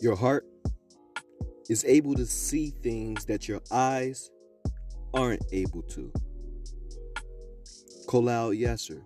Your heart is able to see things that your eyes aren't able to. Kolal Yasser.